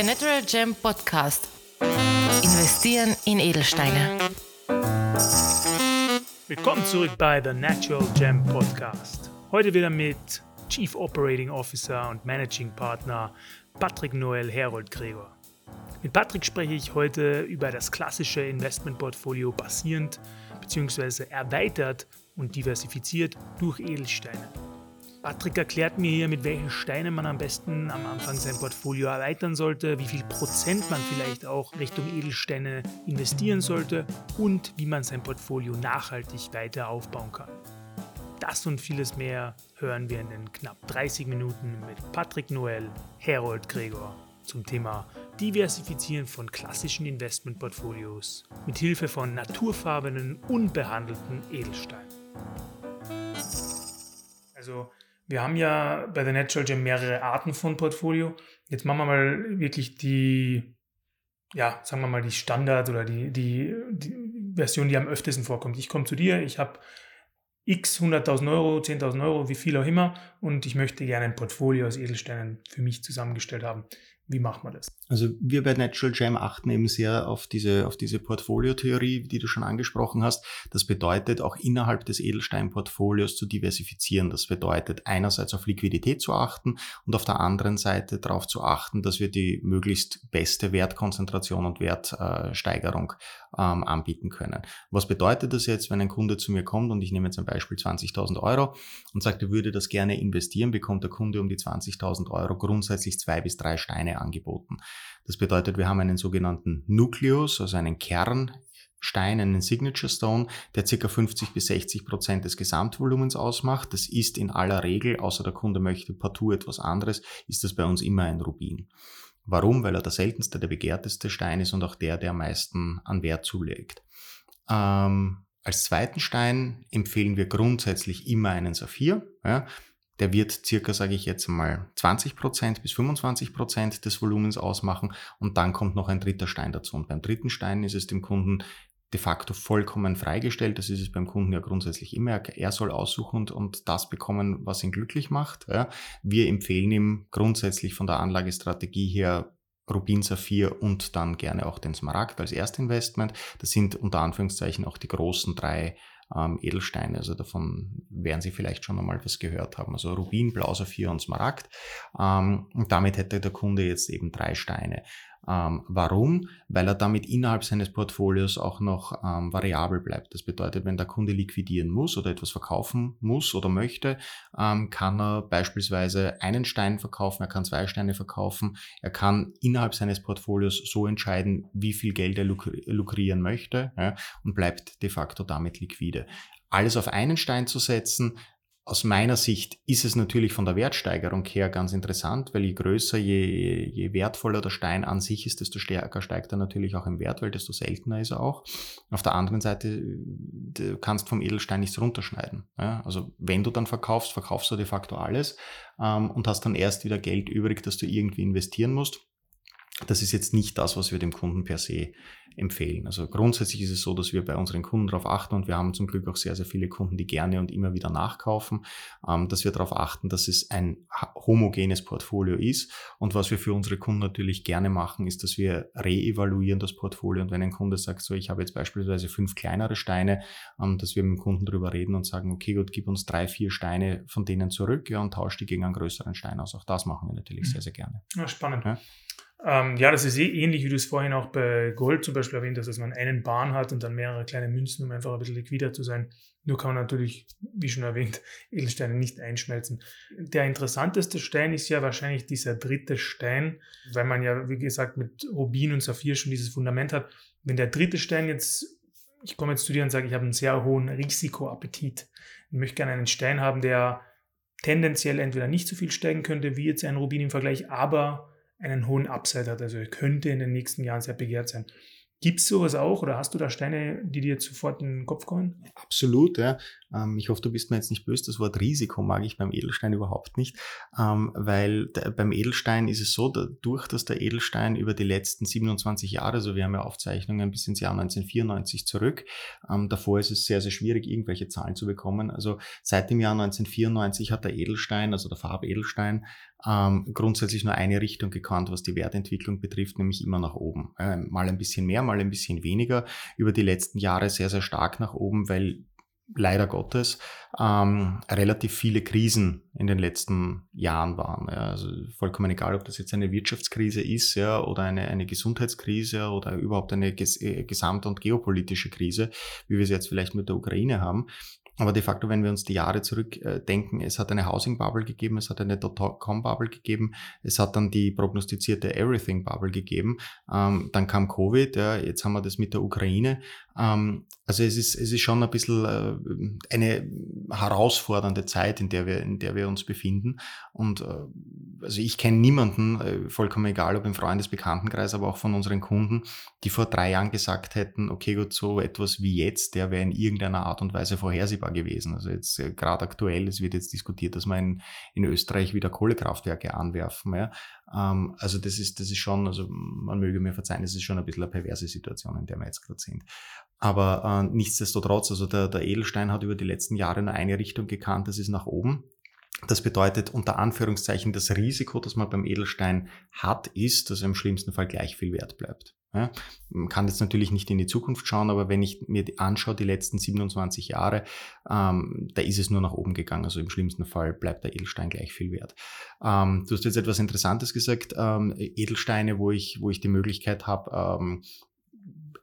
Der Natural Gem Podcast. Investieren in Edelsteine. Willkommen zurück bei The Natural Gem Podcast. Heute wieder mit Chief Operating Officer und Managing Partner Patrick Noel Herold Gregor. Mit Patrick spreche ich heute über das klassische Investmentportfolio basierend bzw. erweitert und diversifiziert durch Edelsteine. Patrick erklärt mir hier, mit welchen Steinen man am besten am Anfang sein Portfolio erweitern sollte, wie viel Prozent man vielleicht auch Richtung Edelsteine investieren sollte und wie man sein Portfolio nachhaltig weiter aufbauen kann. Das und vieles mehr hören wir in den knapp 30 Minuten mit Patrick Noel, Herold Gregor zum Thema Diversifizieren von klassischen Investmentportfolios mit Hilfe von naturfarbenen, unbehandelten Edelsteinen. Also wir haben ja bei der Natural Gem mehrere Arten von Portfolio. Jetzt machen wir mal wirklich die, ja, sagen wir mal die Standard oder die, die, die Version, die am öftesten vorkommt. Ich komme zu dir, ich habe x 100.000 Euro, 10.000 Euro, wie viel auch immer und ich möchte gerne ein Portfolio aus Edelsteinen für mich zusammengestellt haben. Wie macht man das? Also wir bei Natural Gem achten eben sehr auf diese, auf diese Portfoliotheorie, die du schon angesprochen hast. Das bedeutet auch innerhalb des Edelsteinportfolios zu diversifizieren. Das bedeutet einerseits auf Liquidität zu achten und auf der anderen Seite darauf zu achten, dass wir die möglichst beste Wertkonzentration und Wertsteigerung ähm, anbieten können. Was bedeutet das jetzt, wenn ein Kunde zu mir kommt und ich nehme jetzt ein Beispiel 20.000 Euro und sagt, er würde das gerne investieren, bekommt der Kunde um die 20.000 Euro grundsätzlich zwei bis drei Steine angeboten. Das bedeutet, wir haben einen sogenannten Nucleus, also einen Kernstein, einen Signature Stone, der ca. 50 bis 60 Prozent des Gesamtvolumens ausmacht. Das ist in aller Regel, außer der Kunde möchte partout etwas anderes, ist das bei uns immer ein Rubin. Warum? Weil er der seltenste, der begehrteste Stein ist und auch der, der am meisten an Wert zulegt. Ähm, als zweiten Stein empfehlen wir grundsätzlich immer einen Saphir. Ja. Der wird circa, sage ich jetzt mal, 20% bis 25% des Volumens ausmachen und dann kommt noch ein dritter Stein dazu. Und beim dritten Stein ist es dem Kunden de facto vollkommen freigestellt. Das ist es beim Kunden ja grundsätzlich immer. Er soll aussuchen und, und das bekommen, was ihn glücklich macht. Wir empfehlen ihm grundsätzlich von der Anlagestrategie her Rubin, Saphir und dann gerne auch den Smaragd als Erstinvestment. Das sind unter Anführungszeichen auch die großen drei ähm, Edelsteine. Also davon werden Sie vielleicht schon einmal was gehört haben. Also Rubin, Blau, Saphir und Smaragd. Ähm, und damit hätte der Kunde jetzt eben drei Steine. Ähm, warum? Weil er damit innerhalb seines Portfolios auch noch ähm, variabel bleibt. Das bedeutet, wenn der Kunde liquidieren muss oder etwas verkaufen muss oder möchte, ähm, kann er beispielsweise einen Stein verkaufen, er kann zwei Steine verkaufen, er kann innerhalb seines Portfolios so entscheiden, wie viel Geld er luk lukrieren möchte ja, und bleibt de facto damit liquide. Alles auf einen Stein zu setzen, aus meiner Sicht ist es natürlich von der Wertsteigerung her ganz interessant, weil je größer, je, je wertvoller der Stein an sich ist, desto stärker steigt er natürlich auch im Wert, weil desto seltener ist er auch. Auf der anderen Seite, du kannst vom Edelstein nichts runterschneiden. Ja? Also wenn du dann verkaufst, verkaufst du de facto alles ähm, und hast dann erst wieder Geld übrig, das du irgendwie investieren musst das ist jetzt nicht das, was wir dem Kunden per se empfehlen. Also grundsätzlich ist es so, dass wir bei unseren Kunden darauf achten und wir haben zum Glück auch sehr, sehr viele Kunden, die gerne und immer wieder nachkaufen, ähm, dass wir darauf achten, dass es ein homogenes Portfolio ist. Und was wir für unsere Kunden natürlich gerne machen, ist, dass wir reevaluieren das Portfolio. Und wenn ein Kunde sagt, so, ich habe jetzt beispielsweise fünf kleinere Steine, ähm, dass wir mit dem Kunden darüber reden und sagen, okay, gut, gib uns drei, vier Steine von denen zurück ja, und tausch die gegen einen größeren Stein aus. Auch das machen wir natürlich mhm. sehr, sehr gerne. Ja, spannend. Ja? Ähm, ja, das ist eh ähnlich, wie du es vorhin auch bei Gold zum Beispiel erwähnt hast, dass man einen Bahn hat und dann mehrere kleine Münzen, um einfach ein bisschen liquider zu sein. Nur kann man natürlich, wie schon erwähnt, Edelsteine nicht einschmelzen. Der interessanteste Stein ist ja wahrscheinlich dieser dritte Stein, weil man ja, wie gesagt, mit Rubin und Saphir schon dieses Fundament hat. Wenn der dritte Stein jetzt, ich komme jetzt zu dir und sage, ich habe einen sehr hohen Risikoappetit. Ich möchte gerne einen Stein haben, der tendenziell entweder nicht so viel steigen könnte wie jetzt ein Rubin im Vergleich, aber einen hohen Upside hat. Also könnte in den nächsten Jahren sehr begehrt sein. Gibt es sowas auch oder hast du da Steine, die dir sofort in den Kopf kommen? Absolut, ja. Ähm, ich hoffe, du bist mir jetzt nicht böse. Das Wort Risiko mag ich beim Edelstein überhaupt nicht, ähm, weil beim Edelstein ist es so, dadurch, dass der Edelstein über die letzten 27 Jahre, also wir haben ja Aufzeichnungen bis ins Jahr 1994 zurück, ähm, davor ist es sehr, sehr schwierig, irgendwelche Zahlen zu bekommen. Also seit dem Jahr 1994 hat der Edelstein, also der Farbedelstein, ähm, grundsätzlich nur eine Richtung gekannt, was die Wertentwicklung betrifft, nämlich immer nach oben. Äh, mal ein bisschen mehr, mal ein bisschen weniger. Über die letzten Jahre sehr, sehr stark nach oben, weil leider Gottes ähm, relativ viele Krisen in den letzten Jahren waren. Ja. Also vollkommen egal, ob das jetzt eine Wirtschaftskrise ist ja, oder eine, eine Gesundheitskrise oder überhaupt eine ges äh, gesamt- und geopolitische Krise, wie wir sie jetzt vielleicht mit der Ukraine haben. Aber de facto, wenn wir uns die Jahre zurückdenken, es hat eine Housing Bubble gegeben, es hat eine Dotcom Bubble gegeben, es hat dann die prognostizierte Everything Bubble gegeben, ähm, dann kam Covid, ja, jetzt haben wir das mit der Ukraine. Ähm, also es ist, es ist schon ein bisschen äh, eine herausfordernde Zeit, in der wir, in der wir uns befinden. Und äh, also ich kenne niemanden, äh, vollkommen egal, ob im Freundesbekanntenkreis, aber auch von unseren Kunden, die vor drei Jahren gesagt hätten, okay, gut, so etwas wie jetzt, der wäre in irgendeiner Art und Weise vorhersehbar gewesen. Also jetzt gerade aktuell, es wird jetzt diskutiert, dass wir in, in Österreich wieder Kohlekraftwerke anwerfen. Ja. Ähm, also das ist, das ist schon, also man möge mir verzeihen, das ist schon ein bisschen eine perverse Situation, in der wir jetzt gerade sind. Aber äh, nichtsdestotrotz, also der, der Edelstein hat über die letzten Jahre nur eine Richtung gekannt, das ist nach oben. Das bedeutet unter Anführungszeichen, das Risiko, das man beim Edelstein hat, ist, dass er im schlimmsten Fall gleich viel wert bleibt. Ja, man kann jetzt natürlich nicht in die Zukunft schauen, aber wenn ich mir anschaue, die letzten 27 Jahre, ähm, da ist es nur nach oben gegangen. Also im schlimmsten Fall bleibt der Edelstein gleich viel wert. Ähm, du hast jetzt etwas Interessantes gesagt, ähm, Edelsteine, wo ich, wo ich die Möglichkeit habe, ähm,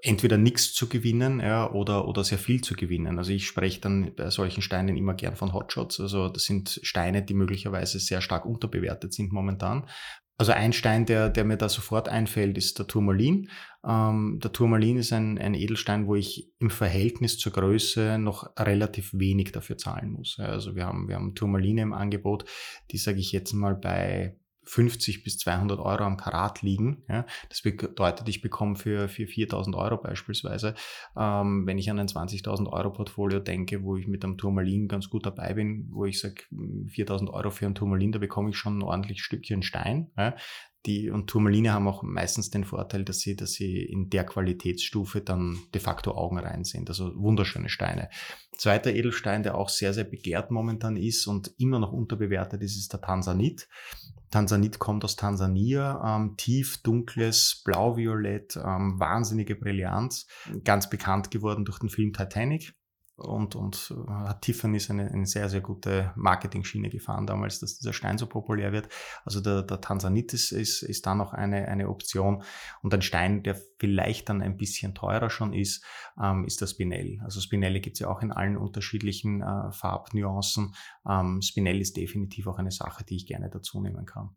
entweder nichts zu gewinnen ja, oder, oder sehr viel zu gewinnen. Also ich spreche dann bei solchen Steinen immer gern von Hotshots. Also das sind Steine, die möglicherweise sehr stark unterbewertet sind momentan. Also ein Stein, der, der mir da sofort einfällt, ist der Turmalin. Ähm, der Turmalin ist ein, ein Edelstein, wo ich im Verhältnis zur Größe noch relativ wenig dafür zahlen muss. Also wir haben, wir haben Turmaline im Angebot, die sage ich jetzt mal bei 50 bis 200 Euro am Karat liegen. Ja. Das bedeutet, ich bekomme für, für 4000 Euro beispielsweise, ähm, wenn ich an ein 20.000 Euro Portfolio denke, wo ich mit einem Turmalin ganz gut dabei bin, wo ich sage, 4000 Euro für ein Turmalin, da bekomme ich schon ein ordentliches Stückchen Stein. Ja. Die, und Turmaline haben auch meistens den Vorteil, dass sie, dass sie in der Qualitätsstufe dann de facto augenrein sind. Also wunderschöne Steine. Zweiter Edelstein, der auch sehr, sehr begehrt momentan ist und immer noch unterbewertet ist, ist der Tansanit. Tansanit kommt aus Tansania, ähm, tief dunkles Blau-Violett, ähm, wahnsinnige Brillanz, ganz bekannt geworden durch den Film Titanic und, und äh, hat Tiffany's eine, eine sehr, sehr gute Marketing-Schiene gefahren damals, dass dieser Stein so populär wird. Also der, der Tansanit ist, ist, ist da noch eine, eine Option. Und ein Stein, der vielleicht dann ein bisschen teurer schon ist, ähm, ist der Spinell. Also Spinelle gibt es ja auch in allen unterschiedlichen äh, Farbnuancen. Ähm, Spinell ist definitiv auch eine Sache, die ich gerne dazu nehmen kann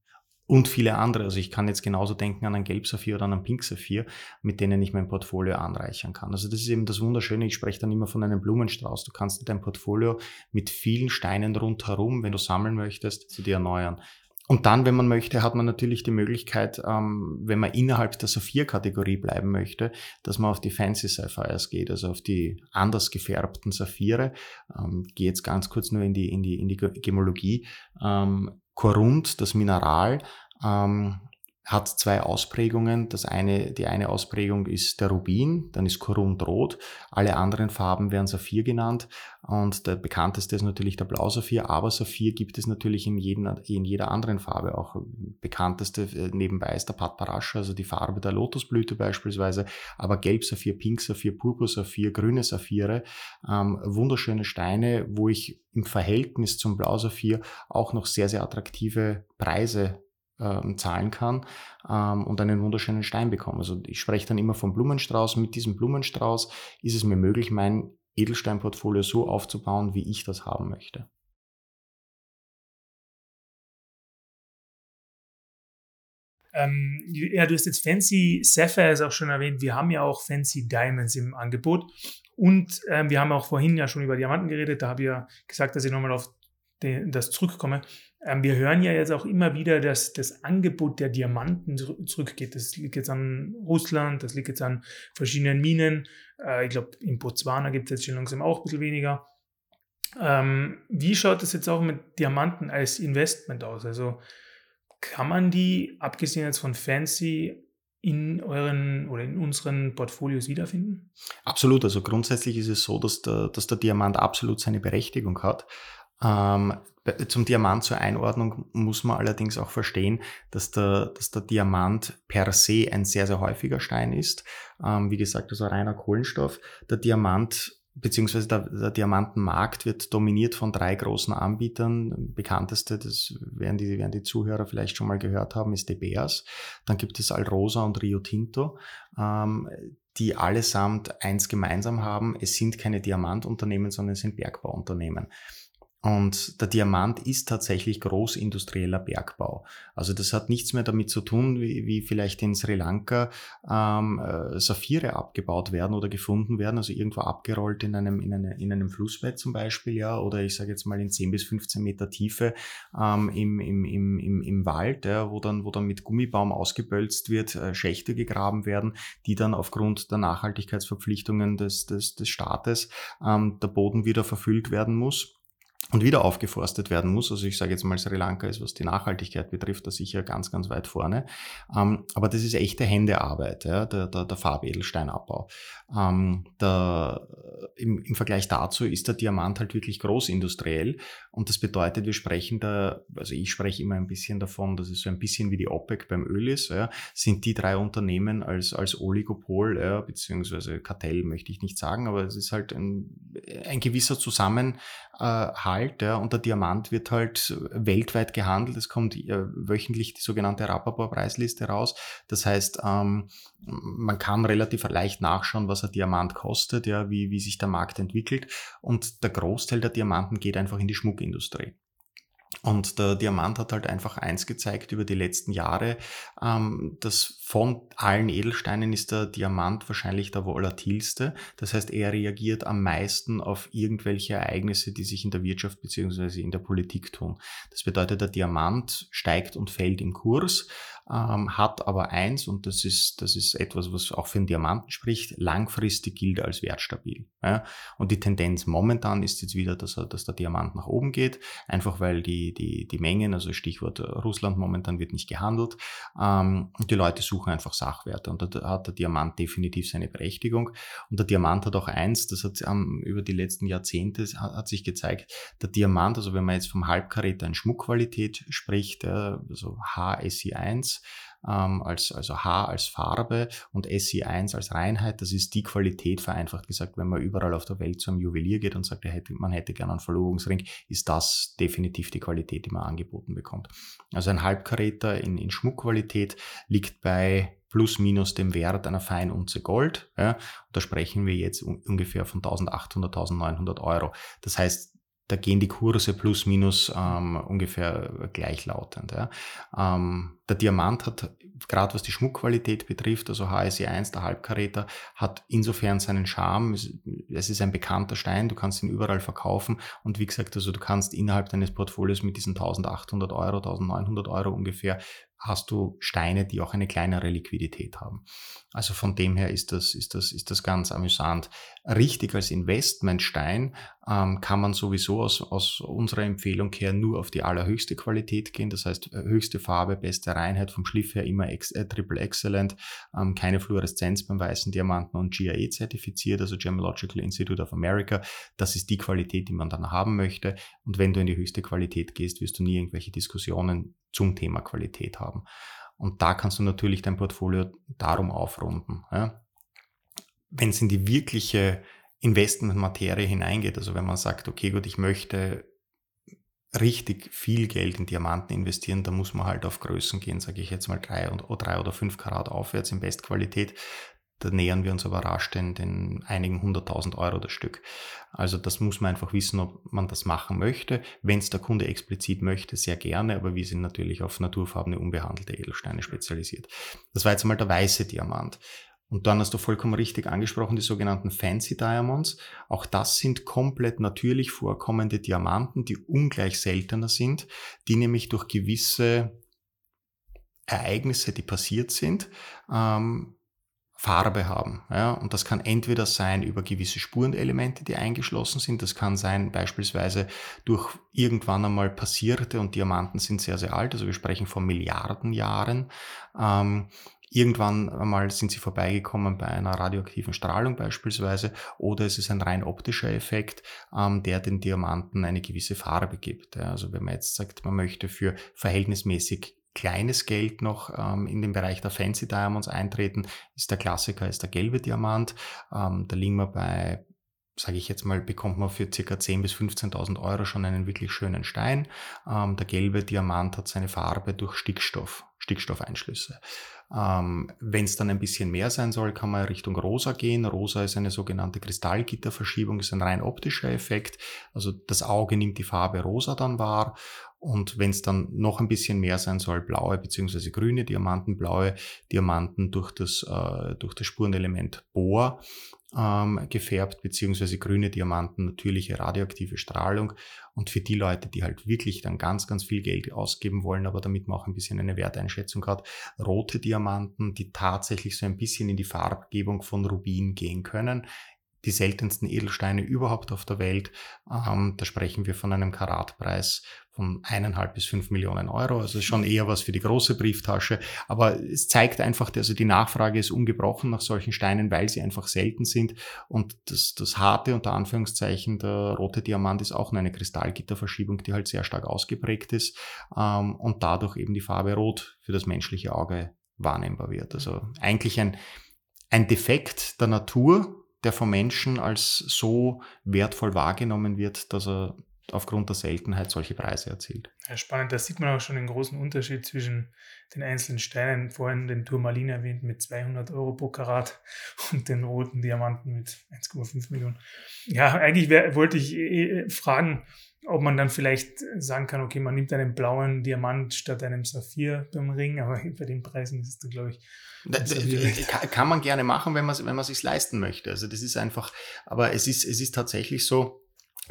und viele andere. Also ich kann jetzt genauso denken an einen Gelbsaphir oder an einen Pinksaphir, mit denen ich mein Portfolio anreichern kann. Also das ist eben das Wunderschöne. Ich spreche dann immer von einem Blumenstrauß. Du kannst dein Portfolio mit vielen Steinen rundherum, wenn du sammeln möchtest, zu dir erneuern. Und dann, wenn man möchte, hat man natürlich die Möglichkeit, ähm, wenn man innerhalb der Saphir-Kategorie bleiben möchte, dass man auf die Fancy Sapphires geht, also auf die anders gefärbten Saphire. Ähm, gehe jetzt ganz kurz nur in die, in die, in die Gemologie. Ähm, Korund, das Mineral, ähm, hat zwei Ausprägungen. Das eine, die eine Ausprägung ist der Rubin, dann ist Korund rot. Alle anderen Farben werden Saphir genannt. Und der bekannteste ist natürlich der Blausaphir, aber Saphir gibt es natürlich in, jeden, in jeder anderen Farbe. Auch bekannteste äh, nebenbei ist der Patparascha, also die Farbe der Lotusblüte beispielsweise. Aber Gelbsaphir, Pinksaphir, Purpursaphir, grüne Saphire, ähm, wunderschöne Steine, wo ich im Verhältnis zum Blausaphir auch noch sehr, sehr attraktive Preise ähm, zahlen kann ähm, und einen wunderschönen Stein bekomme. Also ich spreche dann immer vom Blumenstrauß. Mit diesem Blumenstrauß ist es mir möglich, mein Edelsteinportfolio so aufzubauen, wie ich das haben möchte. Ähm, ja, du hast jetzt Fancy Sapphires auch schon erwähnt. Wir haben ja auch Fancy Diamonds im Angebot. Und ähm, wir haben auch vorhin ja schon über Diamanten geredet. Da habe ich ja gesagt, dass ich nochmal auf den, das zurückkomme. Ähm, wir hören ja jetzt auch immer wieder, dass das Angebot der Diamanten zurückgeht. Das liegt jetzt an Russland, das liegt jetzt an verschiedenen Minen. Äh, ich glaube, in Botswana gibt es jetzt schon langsam auch ein bisschen weniger. Ähm, wie schaut es jetzt auch mit Diamanten als Investment aus? Also kann man die, abgesehen jetzt von Fancy, in euren oder in unseren Portfolios wiederfinden? Absolut. Also grundsätzlich ist es so, dass der, dass der Diamant absolut seine Berechtigung hat. Ähm, zum Diamant zur Einordnung muss man allerdings auch verstehen, dass der, dass der Diamant per se ein sehr, sehr häufiger Stein ist. Ähm, wie gesagt, also reiner Kohlenstoff. Der Diamant beziehungsweise der, der Diamantenmarkt wird dominiert von drei großen Anbietern. Bekannteste, das werden die, werden die Zuhörer vielleicht schon mal gehört haben, ist De Beers. Dann gibt es Alrosa und Rio Tinto, ähm, die allesamt eins gemeinsam haben. Es sind keine Diamantunternehmen, sondern es sind Bergbauunternehmen. Und der Diamant ist tatsächlich großindustrieller Bergbau. Also das hat nichts mehr damit zu tun, wie, wie vielleicht in Sri Lanka ähm, äh, Saphire abgebaut werden oder gefunden werden, also irgendwo abgerollt in einem, in, eine, in einem Flussbett zum Beispiel, ja, oder ich sage jetzt mal in 10 bis 15 Meter Tiefe ähm, im, im, im, im, im Wald, ja, wo, dann, wo dann mit Gummibaum ausgebölzt wird, äh, Schächte gegraben werden, die dann aufgrund der Nachhaltigkeitsverpflichtungen des, des, des Staates ähm, der Boden wieder verfüllt werden muss und wieder aufgeforstet werden muss. Also ich sage jetzt mal, Sri Lanka ist, was die Nachhaltigkeit betrifft, da sicher ganz, ganz weit vorne. Ähm, aber das ist echte Händearbeit, ja, der, der, der Farbedelsteinabbau. Ähm, der, im, Im Vergleich dazu ist der Diamant halt wirklich großindustriell und das bedeutet, wir sprechen da, also ich spreche immer ein bisschen davon, dass es so ein bisschen wie die OPEC beim Öl ist, ja, sind die drei Unternehmen als, als Oligopol, ja, beziehungsweise Kartell möchte ich nicht sagen, aber es ist halt ein, ein gewisser Zusammenhalt halt, ja, und der Diamant wird halt weltweit gehandelt. Es kommt äh, wöchentlich die sogenannte Rappaport-Preisliste raus. Das heißt, ähm, man kann relativ leicht nachschauen, was ein Diamant kostet, ja, wie, wie sich der Markt entwickelt. Und der Großteil der Diamanten geht einfach in die Schmuckindustrie. Und der Diamant hat halt einfach eins gezeigt über die letzten Jahre, ähm, dass von allen Edelsteinen ist der Diamant wahrscheinlich der volatilste. Das heißt, er reagiert am meisten auf irgendwelche Ereignisse, die sich in der Wirtschaft beziehungsweise in der Politik tun. Das bedeutet, der Diamant steigt und fällt im Kurs, ähm, hat aber eins, und das ist, das ist etwas, was auch für den Diamanten spricht, langfristig gilt als wertstabil. Ja? Und die Tendenz momentan ist jetzt wieder, dass, er, dass der Diamant nach oben geht, einfach weil die, die, die Mengen, also Stichwort Russland momentan wird nicht gehandelt, ähm, und die Leute suchen einfach Sachwerte und da hat der Diamant definitiv seine Berechtigung. Und der Diamant hat auch eins, das hat um, über die letzten Jahrzehnte hat, hat, sich gezeigt, der Diamant, also wenn man jetzt vom Halbkaräter in Schmuckqualität spricht, also HSI1, ähm, als, also H als Farbe und SI1 als Reinheit. Das ist die Qualität, vereinfacht gesagt, wenn man überall auf der Welt zu einem Juwelier geht und sagt, hätte, man hätte gerne einen Verlobungsring, ist das definitiv die Qualität, die man angeboten bekommt. Also ein Halbkaräter in, in Schmuckqualität liegt bei plus minus dem Wert einer Feinunze Gold. Ja, da sprechen wir jetzt ungefähr von 1800, 1900 Euro. Das heißt, da gehen die Kurse plus minus ähm, ungefähr gleichlautend. Ja. Ähm, der Diamant hat, gerade was die Schmuckqualität betrifft, also HSE 1, der Halbkaräter, hat insofern seinen Charme. Es ist ein bekannter Stein, du kannst ihn überall verkaufen und wie gesagt, also du kannst innerhalb deines Portfolios mit diesen 1800 Euro, 1900 Euro ungefähr hast du Steine, die auch eine kleinere Liquidität haben. Also von dem her ist das, ist das, ist das ganz amüsant. Richtig als Investmentstein ähm, kann man sowieso aus, aus unserer Empfehlung her nur auf die allerhöchste Qualität gehen. Das heißt, höchste Farbe, beste Reinheit, vom Schliff her immer ex, äh, Triple Excellent, ähm, keine Fluoreszenz beim weißen Diamanten und GIA zertifiziert, also Gemological Institute of America. Das ist die Qualität, die man dann haben möchte. Und wenn du in die höchste Qualität gehst, wirst du nie irgendwelche Diskussionen zum Thema Qualität haben. Und da kannst du natürlich dein Portfolio darum aufrunden. Ja. Wenn es in die wirkliche Investmentmaterie hineingeht, also wenn man sagt, okay, gut, ich möchte richtig viel Geld in Diamanten investieren, da muss man halt auf Größen gehen, sage ich jetzt mal drei, und, drei oder fünf Karat aufwärts in Bestqualität. Da nähern wir uns aber rasch den, den einigen hunderttausend Euro das Stück. Also das muss man einfach wissen, ob man das machen möchte. Wenn es der Kunde explizit möchte, sehr gerne, aber wir sind natürlich auf naturfarbene, unbehandelte Edelsteine spezialisiert. Das war jetzt mal der weiße Diamant. Und dann hast du vollkommen richtig angesprochen, die sogenannten Fancy Diamonds. Auch das sind komplett natürlich vorkommende Diamanten, die ungleich seltener sind, die nämlich durch gewisse Ereignisse, die passiert sind, ähm, Farbe haben. Ja? Und das kann entweder sein über gewisse Spurenelemente, die eingeschlossen sind. Das kann sein beispielsweise durch irgendwann einmal passierte und Diamanten sind sehr, sehr alt. Also wir sprechen von Milliarden Jahren. Ähm, Irgendwann einmal sind sie vorbeigekommen bei einer radioaktiven Strahlung beispielsweise oder es ist ein rein optischer Effekt, ähm, der den Diamanten eine gewisse Farbe gibt. Also wenn man jetzt sagt, man möchte für verhältnismäßig kleines Geld noch ähm, in den Bereich der Fancy Diamonds eintreten, ist der Klassiker, ist der gelbe Diamant. Ähm, da liegen wir bei sage ich jetzt mal, bekommt man für ca. 10.000 bis 15.000 Euro schon einen wirklich schönen Stein. Ähm, der gelbe Diamant hat seine Farbe durch Stickstoff, Stickstoffeinschlüsse. Ähm, Wenn es dann ein bisschen mehr sein soll, kann man Richtung Rosa gehen. Rosa ist eine sogenannte Kristallgitterverschiebung, ist ein rein optischer Effekt. Also das Auge nimmt die Farbe Rosa dann wahr. Und wenn es dann noch ein bisschen mehr sein soll, blaue bzw. grüne Diamanten, blaue Diamanten durch das, äh, durch das Spurenelement Bohr ähm, gefärbt, beziehungsweise grüne Diamanten, natürliche radioaktive Strahlung. Und für die Leute, die halt wirklich dann ganz, ganz viel Geld ausgeben wollen, aber damit man auch ein bisschen eine Werteinschätzung hat, rote Diamanten, die tatsächlich so ein bisschen in die Farbgebung von Rubin gehen können die seltensten Edelsteine überhaupt auf der Welt. Ähm, da sprechen wir von einem Karatpreis von eineinhalb bis fünf Millionen Euro. Also schon eher was für die große Brieftasche. Aber es zeigt einfach, also die Nachfrage ist ungebrochen nach solchen Steinen, weil sie einfach selten sind. Und das, das harte, unter Anführungszeichen, der rote Diamant ist auch eine Kristallgitterverschiebung, die halt sehr stark ausgeprägt ist ähm, und dadurch eben die Farbe rot für das menschliche Auge wahrnehmbar wird. Also eigentlich ein, ein Defekt der Natur, der vom Menschen als so wertvoll wahrgenommen wird, dass er aufgrund der Seltenheit solche Preise erzielt. Ja, spannend, da sieht man auch schon den großen Unterschied zwischen den einzelnen Steinen, vorhin den Turmalin erwähnt mit 200 Euro pro Karat und den roten Diamanten mit 1,5 Millionen. Ja, eigentlich wär, wollte ich äh, fragen, ob man dann vielleicht sagen kann, okay, man nimmt einen blauen Diamant statt einem Saphir beim Ring, aber bei den Preisen ist es dann, glaube ich, kann man gerne machen, wenn man wenn man sich leisten möchte. Also das ist einfach, aber es ist es ist tatsächlich so,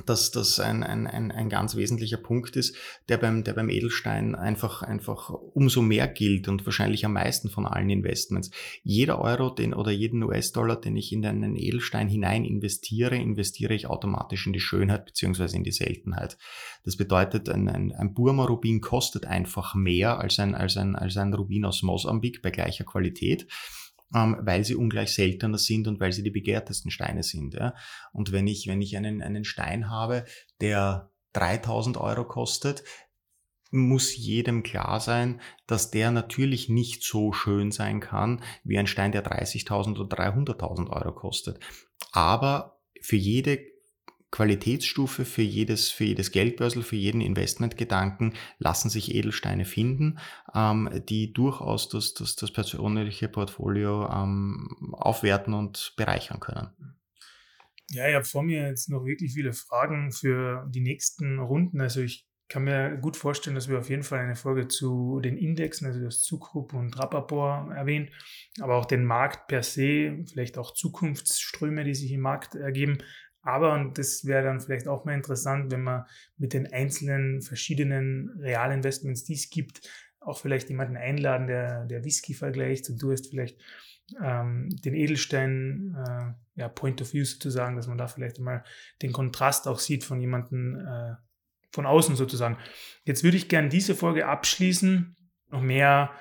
dass das ein, ein, ein, ein ganz wesentlicher Punkt ist, der beim, der beim Edelstein einfach, einfach umso mehr gilt und wahrscheinlich am meisten von allen Investments. Jeder Euro den, oder jeden US-Dollar, den ich in einen Edelstein hinein investiere, investiere ich automatisch in die Schönheit beziehungsweise in die Seltenheit. Das bedeutet, ein, ein, ein Burma-Rubin kostet einfach mehr als ein, als, ein, als ein Rubin aus Mosambik bei gleicher Qualität ähm, weil sie ungleich seltener sind und weil sie die begehrtesten Steine sind. Ja. Und wenn ich, wenn ich einen, einen Stein habe, der 3000 Euro kostet, muss jedem klar sein, dass der natürlich nicht so schön sein kann wie ein Stein, der 30.000 oder 300.000 Euro kostet. Aber für jede Qualitätsstufe für jedes, für jedes Geldbörsel, für jeden Investmentgedanken lassen sich Edelsteine finden, ähm, die durchaus das, das, das persönliche Portfolio ähm, aufwerten und bereichern können. Ja, ich habe vor mir jetzt noch wirklich viele Fragen für die nächsten Runden. Also ich kann mir gut vorstellen, dass wir auf jeden Fall eine Folge zu den Indexen, also das Zugrupp und Rappaport erwähnen, aber auch den Markt per se, vielleicht auch Zukunftsströme, die sich im Markt ergeben. Aber, und das wäre dann vielleicht auch mal interessant, wenn man mit den einzelnen verschiedenen Realinvestments, die es gibt, auch vielleicht jemanden einladen, der, der Whisky vergleicht und du hast vielleicht ähm, den Edelstein, äh, ja, Point of View sozusagen, dass man da vielleicht mal den Kontrast auch sieht von jemandem äh, von außen sozusagen. Jetzt würde ich gerne diese Folge abschließen, noch mehr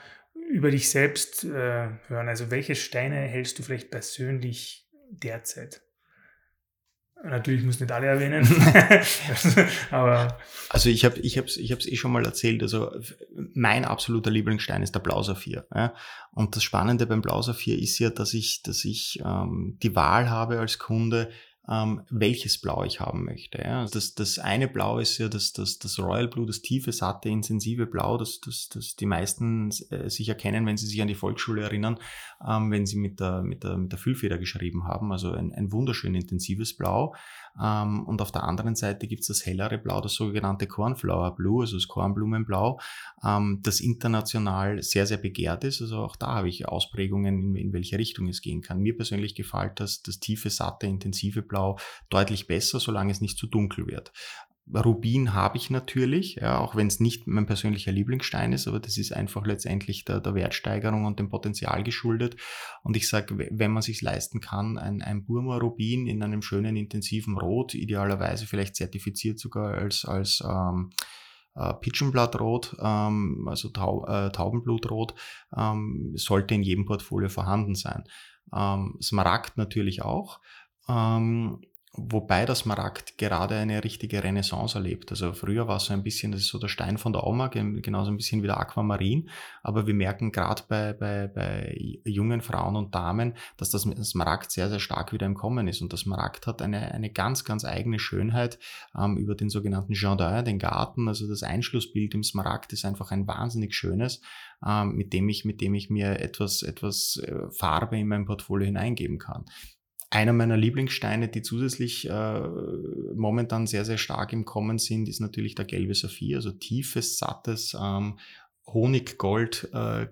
über dich selbst äh, hören. Also welche Steine hältst du vielleicht persönlich derzeit? Natürlich muss nicht alle erwähnen, aber also ich habe ich habe ich habe es eh schon mal erzählt. Also mein absoluter Lieblingsstein ist der Blausaphir. Ja? Und das Spannende beim Blausaphir ist ja, dass ich dass ich ähm, die Wahl habe als Kunde ähm, welches Blau ich haben möchte. Ja. Das, das eine Blau ist ja das, das, das Royal Blue, das tiefe, satte, intensive Blau, das, das, das die meisten äh, sich erkennen, wenn sie sich an die Volksschule erinnern, ähm, wenn sie mit der, mit, der, mit der Füllfeder geschrieben haben. Also ein, ein wunderschön intensives Blau. Ähm, und auf der anderen Seite gibt es das hellere Blau, das sogenannte Cornflower Blue, also das Kornblumenblau, ähm, das international sehr, sehr begehrt ist. Also auch da habe ich Ausprägungen, in, in welche Richtung es gehen kann. Mir persönlich gefällt das, das tiefe, satte, intensive Blau deutlich besser, solange es nicht zu dunkel wird. Rubin habe ich natürlich, ja, auch wenn es nicht mein persönlicher Lieblingsstein ist, aber das ist einfach letztendlich der, der Wertsteigerung und dem Potenzial geschuldet. Und ich sage, wenn man sich leisten kann, ein, ein Burma Rubin in einem schönen intensiven Rot, idealerweise vielleicht zertifiziert sogar als, als ähm, äh, Pitschenblattrot, ähm, also Tau äh, Taubenblutrot, ähm, sollte in jedem Portfolio vorhanden sein. Ähm, Smaragd natürlich auch. Ähm, Wobei das Smaragd gerade eine richtige Renaissance erlebt. Also früher war es so ein bisschen, das ist so der Stein von der Oma, genauso ein bisschen wie der Aquamarin. Aber wir merken gerade bei, bei, bei jungen Frauen und Damen, dass das Smaragd sehr, sehr stark wieder im Kommen ist. Und das Smaragd hat eine, eine ganz, ganz eigene Schönheit ähm, über den sogenannten Jardin, den Garten. Also das Einschlussbild im Smaragd ist einfach ein wahnsinnig schönes, ähm, mit dem ich, mit dem ich mir etwas, etwas äh, Farbe in mein Portfolio hineingeben kann. Einer meiner Lieblingssteine, die zusätzlich äh, momentan sehr, sehr stark im Kommen sind, ist natürlich der gelbe Saphir, also tiefes, sattes, ähm, Honiggold äh,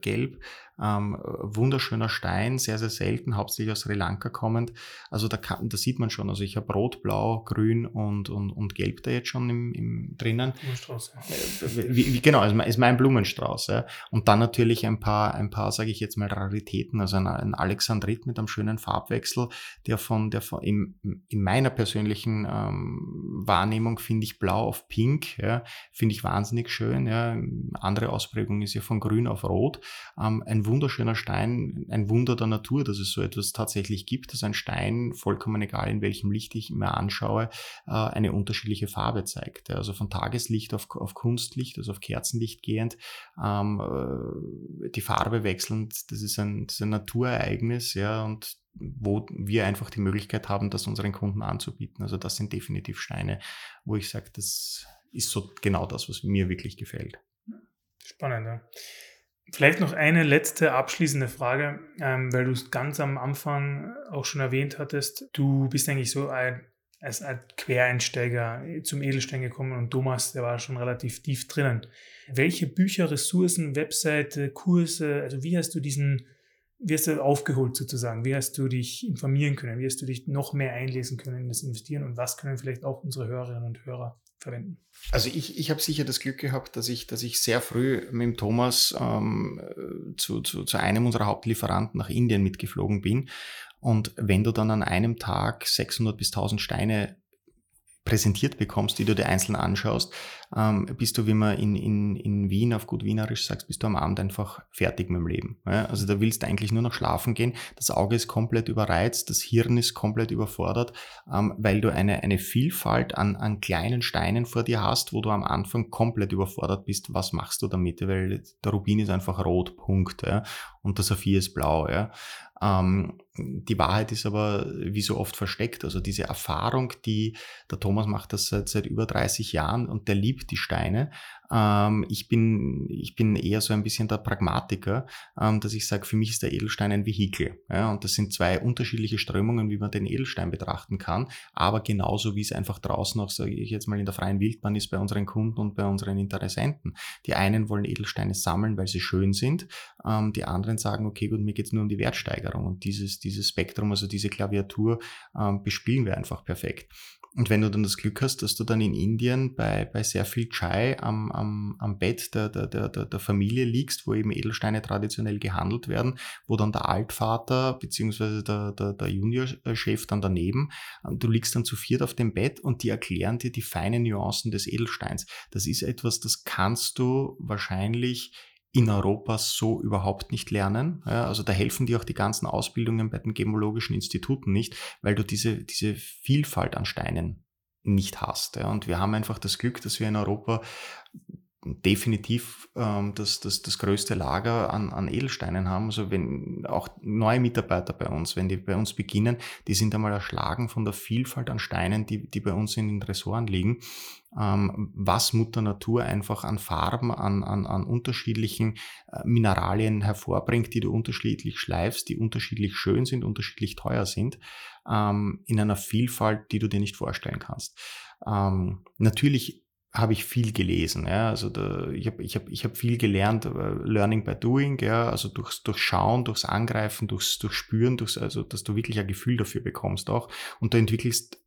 ähm, wunderschöner Stein, sehr, sehr selten, hauptsächlich aus Sri Lanka kommend. Also da, kann, da sieht man schon, also ich habe Rot, Blau, Grün und, und, und Gelb da jetzt schon im, im drinnen. Blumenstrauß. Äh, wie, wie, genau, ist mein Blumenstrauß. Ja. Und dann natürlich ein paar, ein paar, sage ich jetzt mal, Raritäten, also ein, ein Alexandrit mit einem schönen Farbwechsel, der von, der von in, in meiner persönlichen ähm, Wahrnehmung finde ich blau auf pink, ja, finde ich wahnsinnig schön. Ja. Andere Ausprägung ist ja von grün auf rot. Ähm, ein wunderschöner Stein, ein Wunder der Natur, dass es so etwas tatsächlich gibt, dass ein Stein, vollkommen egal in welchem Licht ich mir anschaue, äh, eine unterschiedliche Farbe zeigt. Also von Tageslicht auf, auf Kunstlicht, also auf Kerzenlicht gehend, ähm, äh, die Farbe wechselnd, das ist ein, das ist ein Naturereignis, ja, und wo wir einfach die Möglichkeit haben, das unseren Kunden anzubieten. Also das sind definitiv Steine, wo ich sage, das ist so genau das, was mir wirklich gefällt. Spannend, ja. Vielleicht noch eine letzte abschließende Frage, ähm, weil du es ganz am Anfang auch schon erwähnt hattest. Du bist eigentlich so ein, als ein Quereinsteiger zum Edelstein gekommen und Thomas, der war schon relativ tief drinnen. Welche Bücher, Ressourcen, Webseite, Kurse, also wie hast du diesen, wie hast du aufgeholt sozusagen? Wie hast du dich informieren können? Wie hast du dich noch mehr einlesen können in das Investieren und was können vielleicht auch unsere Hörerinnen und Hörer verwenden? Also ich, ich habe sicher das Glück gehabt, dass ich, dass ich sehr früh mit dem Thomas ähm, zu, zu, zu einem unserer Hauptlieferanten nach Indien mitgeflogen bin. Und wenn du dann an einem Tag 600 bis 1000 Steine präsentiert bekommst, die du dir einzeln anschaust, ähm, bist du, wie man in, in, in Wien auf gut Wienerisch sagst, bist du am Abend einfach fertig mit dem Leben. Ja? Also da willst du eigentlich nur noch schlafen gehen. Das Auge ist komplett überreizt, das Hirn ist komplett überfordert, ähm, weil du eine, eine Vielfalt an, an kleinen Steinen vor dir hast, wo du am Anfang komplett überfordert bist. Was machst du damit? Weil der Rubin ist einfach rot, Punkt. Ja? Und der Saphir ist blau. Ja? Ähm, die Wahrheit ist aber wie so oft versteckt. Also diese Erfahrung, die der Thomas macht das seit, seit über 30 Jahren und der liebt die Steine. Ähm, ich, bin, ich bin eher so ein bisschen der Pragmatiker, ähm, dass ich sage, für mich ist der Edelstein ein Vehikel. Ja, und das sind zwei unterschiedliche Strömungen, wie man den Edelstein betrachten kann. Aber genauso wie es einfach draußen auch, sage ich jetzt mal, in der freien Wildbahn ist bei unseren Kunden und bei unseren Interessenten. Die einen wollen Edelsteine sammeln, weil sie schön sind. Ähm, die anderen sagen, okay, gut, mir geht es nur um die Wertsteigerung. Und dieses, dieses Spektrum, also diese Klaviatur, ähm, bespielen wir einfach perfekt. Und wenn du dann das Glück hast, dass du dann in Indien bei, bei sehr viel Chai am, am, am Bett der, der, der, der Familie liegst, wo eben Edelsteine traditionell gehandelt werden, wo dann der Altvater beziehungsweise der, der, der Juniorchef dann daneben, ähm, du liegst dann zu viert auf dem Bett und die erklären dir die feinen Nuancen des Edelsteins. Das ist etwas, das kannst du wahrscheinlich in Europa so überhaupt nicht lernen. Ja, also da helfen dir auch die ganzen Ausbildungen bei den gemologischen Instituten nicht, weil du diese, diese Vielfalt an Steinen nicht hast. Ja. Und wir haben einfach das Glück, dass wir in Europa definitiv ähm, das, das, das größte Lager an, an Edelsteinen haben. Also wenn auch neue Mitarbeiter bei uns, wenn die bei uns beginnen, die sind einmal erschlagen von der Vielfalt an Steinen, die, die bei uns in den Tresoren liegen, ähm, was Mutter Natur einfach an Farben, an, an, an unterschiedlichen äh, Mineralien hervorbringt, die du unterschiedlich schleifst, die unterschiedlich schön sind, unterschiedlich teuer sind, ähm, in einer Vielfalt, die du dir nicht vorstellen kannst. Ähm, natürlich habe ich viel gelesen. Ja? Also da, ich habe ich hab, ich hab viel gelernt, uh, Learning by Doing, ja? also durchs, durchs Schauen, durchs Angreifen, durchs, durchs Spüren, durchs, also dass du wirklich ein Gefühl dafür bekommst auch. Und du entwickelst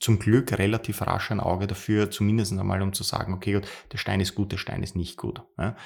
zum Glück relativ rasch ein Auge dafür, zumindest einmal um zu sagen, okay, gut, der Stein ist gut, der Stein ist nicht gut. Ja?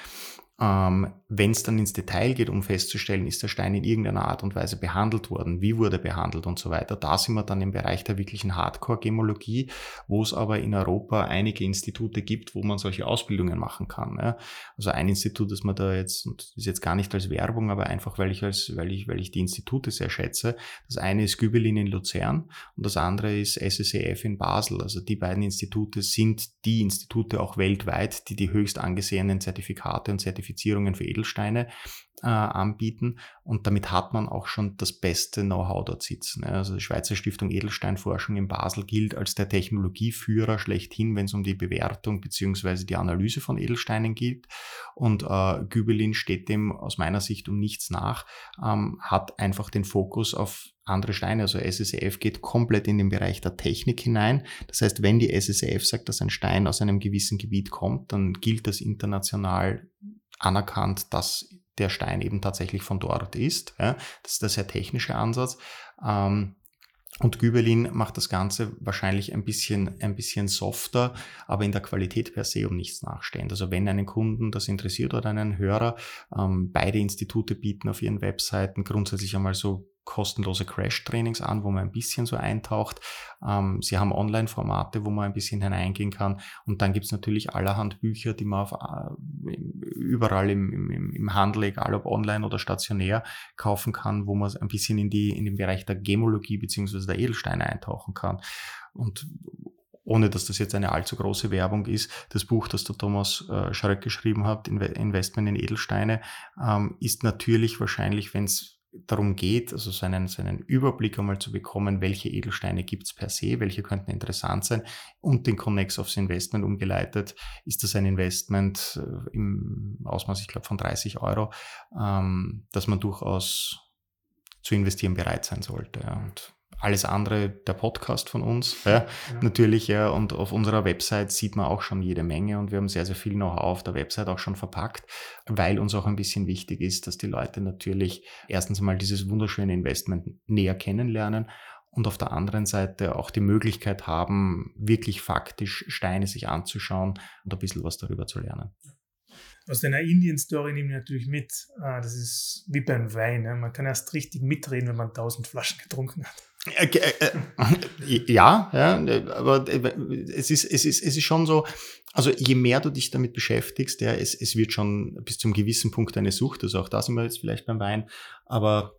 Ähm, Wenn es dann ins Detail geht, um festzustellen, ist der Stein in irgendeiner Art und Weise behandelt worden, wie wurde behandelt und so weiter, da sind wir dann im Bereich der wirklichen Hardcore-Gemologie, wo es aber in Europa einige Institute gibt, wo man solche Ausbildungen machen kann. Ja. Also ein Institut, das man da jetzt, und das ist jetzt gar nicht als Werbung, aber einfach, weil ich als, weil ich, weil ich die Institute sehr schätze. Das eine ist Gübelin in Luzern und das andere ist SSEF in Basel. Also die beiden Institute sind die Institute auch weltweit, die die höchst angesehenen Zertifikate und Zertifizierungen für Edelsteine äh, anbieten. Und damit hat man auch schon das beste Know-how dort sitzen. Also die Schweizer Stiftung Edelsteinforschung in Basel gilt als der Technologieführer schlechthin, wenn es um die Bewertung beziehungsweise die Analyse von Edelsteinen geht. Und äh, Gübelin steht dem aus meiner Sicht um nichts nach, ähm, hat einfach den Fokus auf andere Steine, also SSEF geht komplett in den Bereich der Technik hinein. Das heißt, wenn die SSEF sagt, dass ein Stein aus einem gewissen Gebiet kommt, dann gilt das international anerkannt, dass der Stein eben tatsächlich von dort ist. Ja. Das ist der sehr technische Ansatz. Ähm, und Gübelin macht das Ganze wahrscheinlich ein bisschen, ein bisschen softer, aber in der Qualität per se um nichts nachstehend. Also wenn einen Kunden das interessiert oder einen Hörer, ähm, beide Institute bieten auf ihren Webseiten grundsätzlich einmal so kostenlose Crash-Trainings an, wo man ein bisschen so eintaucht. Ähm, sie haben Online-Formate, wo man ein bisschen hineingehen kann. Und dann gibt's natürlich allerhand Bücher, die man auf, äh, überall im, im, im Handel, egal ob online oder stationär, kaufen kann, wo man ein bisschen in, die, in den Bereich der Gemologie beziehungsweise der Edelsteine eintauchen kann. Und ohne dass das jetzt eine allzu große Werbung ist, das Buch, das der Thomas äh, Schröck geschrieben hat, Investment in Edelsteine, ähm, ist natürlich wahrscheinlich, wenn es darum geht, also so einen, so einen Überblick einmal zu bekommen, welche Edelsteine gibt es per se, welche könnten interessant sein und den Connex aufs Investment umgeleitet, ist das ein Investment äh, im Ausmaß, ich glaube, von 30 Euro, ähm, dass man durchaus zu investieren bereit sein sollte. Und alles andere der Podcast von uns. Ja, ja. Natürlich, ja. Und auf unserer Website sieht man auch schon jede Menge und wir haben sehr, sehr viel Know-how auf der Website auch schon verpackt, weil uns auch ein bisschen wichtig ist, dass die Leute natürlich erstens mal dieses wunderschöne Investment näher kennenlernen und auf der anderen Seite auch die Möglichkeit haben, wirklich faktisch Steine sich anzuschauen und ein bisschen was darüber zu lernen. Aus deiner Indien-Story nehme ich natürlich mit. Ah, das ist wie beim Wein. Man kann erst richtig mitreden, wenn man tausend Flaschen getrunken hat. Äh, äh, äh, ja, ja, aber es ist, es ist, es ist schon so, also je mehr du dich damit beschäftigst, ja, es, es wird schon bis zum gewissen Punkt eine Sucht, also auch da sind wir jetzt vielleicht beim Wein, aber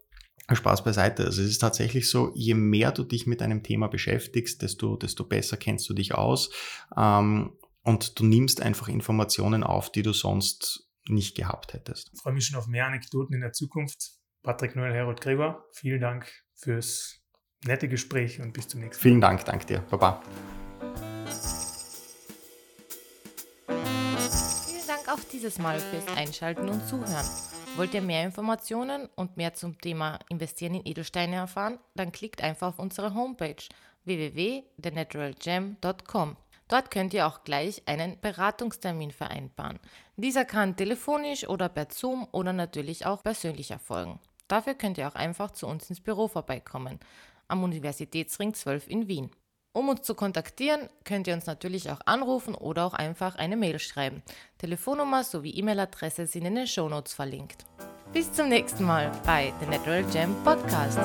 Spaß beiseite. Also es ist tatsächlich so, je mehr du dich mit einem Thema beschäftigst, desto, desto besser kennst du dich aus ähm, und du nimmst einfach Informationen auf, die du sonst nicht gehabt hättest. Ich freue mich schon auf mehr Anekdoten in der Zukunft. Patrick Noel, Herold Gräber, vielen Dank fürs nette Gespräch und bis zum nächsten Mal. Vielen Dank, danke dir. Baba. Vielen Dank auch dieses Mal fürs Einschalten und Zuhören. Wollt ihr mehr Informationen und mehr zum Thema Investieren in Edelsteine erfahren? Dann klickt einfach auf unsere Homepage www.thenaturalgem.com. Dort könnt ihr auch gleich einen Beratungstermin vereinbaren. Dieser kann telefonisch oder per Zoom oder natürlich auch persönlich erfolgen. Dafür könnt ihr auch einfach zu uns ins Büro vorbeikommen am Universitätsring 12 in Wien. Um uns zu kontaktieren, könnt ihr uns natürlich auch anrufen oder auch einfach eine Mail schreiben. Telefonnummer sowie E-Mail-Adresse sind in den Shownotes verlinkt. Bis zum nächsten Mal bei The Natural Gem Podcast.